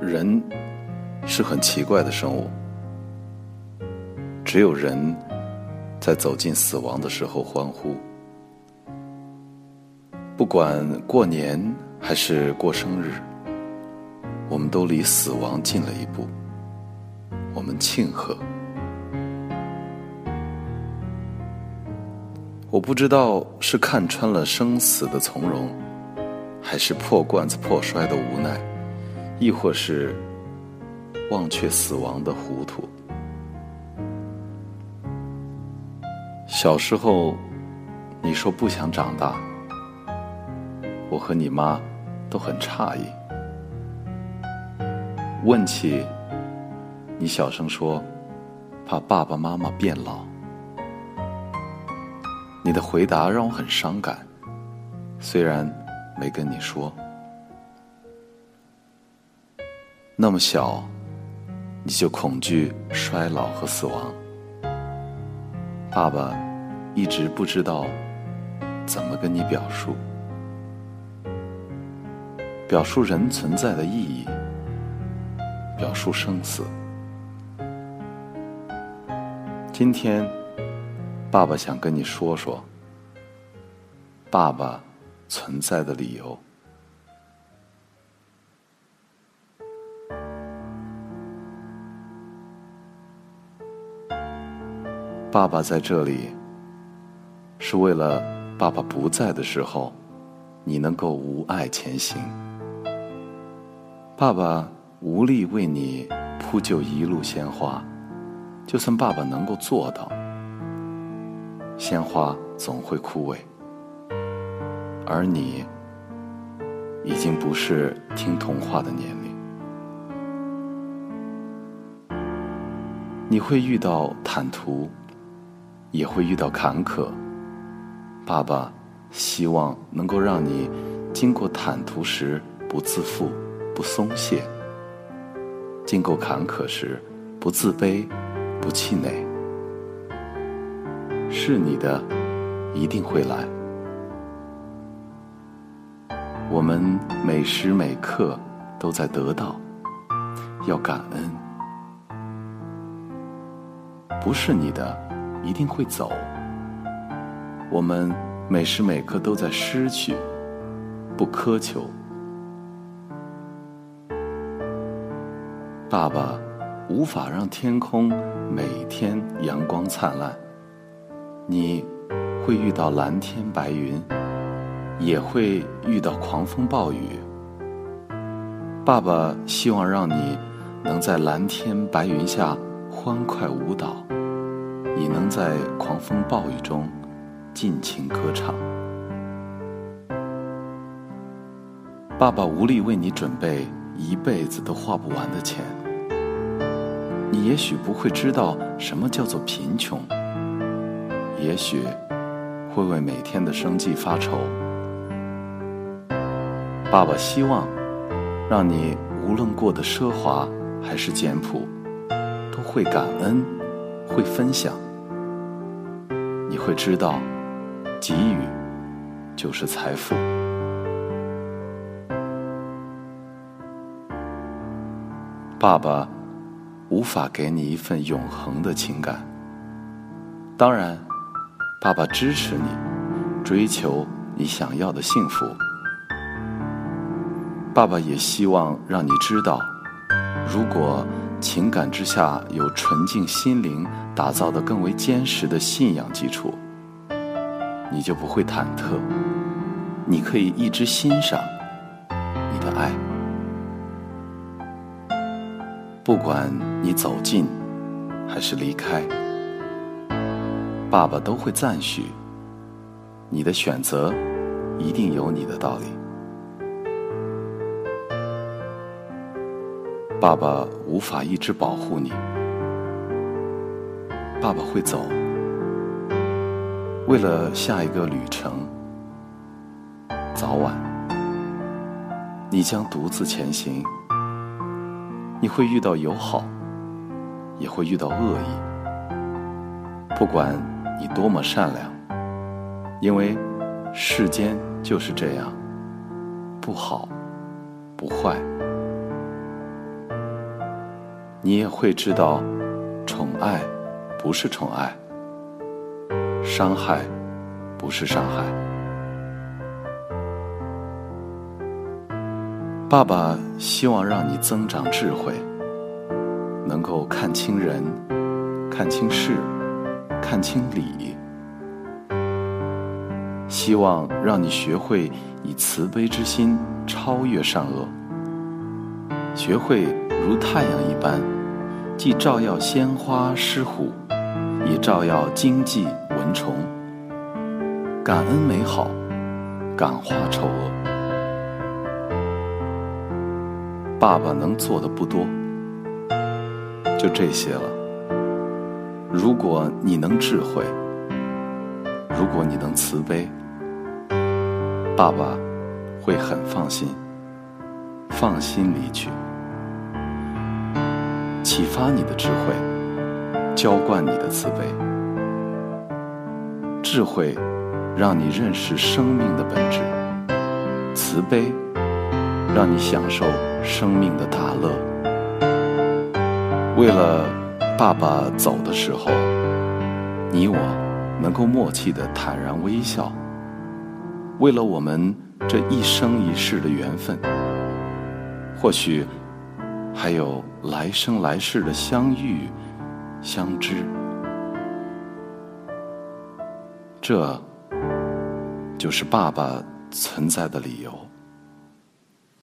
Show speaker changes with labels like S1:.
S1: 人是很奇怪的生物，只有人在走进死亡的时候欢呼。不管过年还是过生日，我们都离死亡近了一步，我们庆贺。我不知道是看穿了生死的从容，还是破罐子破摔的无奈。亦或是忘却死亡的糊涂。小时候，你说不想长大，我和你妈都很诧异。问起，你小声说，怕爸爸妈妈变老。你的回答让我很伤感，虽然没跟你说。那么小，你就恐惧衰老和死亡。爸爸一直不知道怎么跟你表述，表述人存在的意义，表述生死。今天，爸爸想跟你说说爸爸存在的理由。爸爸在这里，是为了爸爸不在的时候，你能够无碍前行。爸爸无力为你铺就一路鲜花，就算爸爸能够做到，鲜花总会枯萎，而你已经不是听童话的年龄，你会遇到坦途。也会遇到坎坷，爸爸希望能够让你经过坦途时不自负、不松懈；经过坎坷时不自卑、不气馁。是你的，一定会来。我们每时每刻都在得到，要感恩。不是你的。一定会走。我们每时每刻都在失去，不苛求。爸爸无法让天空每天阳光灿烂，你会遇到蓝天白云，也会遇到狂风暴雨。爸爸希望让你能在蓝天白云下欢快舞蹈。你能在狂风暴雨中尽情歌唱。爸爸无力为你准备一辈子都花不完的钱。你也许不会知道什么叫做贫穷，也许会为每天的生计发愁。爸爸希望让你无论过得奢华还是简朴，都会感恩，会分享。你会知道，给予就是财富。爸爸无法给你一份永恒的情感，当然，爸爸支持你追求你想要的幸福。爸爸也希望让你知道，如果。情感之下有纯净心灵打造的更为坚实的信仰基础，你就不会忐忑，你可以一直欣赏你的爱，不管你走近还是离开，爸爸都会赞许你的选择，一定有你的道理。爸爸无法一直保护你，爸爸会走，为了下一个旅程，早晚。你将独自前行，你会遇到友好，也会遇到恶意，不管你多么善良，因为世间就是这样，不好，不坏。你也会知道，宠爱不是宠爱，伤害不是伤害。爸爸希望让你增长智慧，能够看清人，看清事，看清理。希望让你学会以慈悲之心超越善恶，学会如太阳一般，既照耀鲜花狮虎，也照耀荆棘蚊虫，感恩美好，感化丑恶。爸爸能做的不多，就这些了。如果你能智慧，如果你能慈悲，爸爸会很放心，放心离去，启发你的智慧，浇灌你的慈悲。智慧让你认识生命的本质，慈悲让你享受。生命的大乐。为了爸爸走的时候，你我能够默契的坦然微笑。为了我们这一生一世的缘分，或许还有来生来世的相遇、相知，这就是爸爸存在的理由。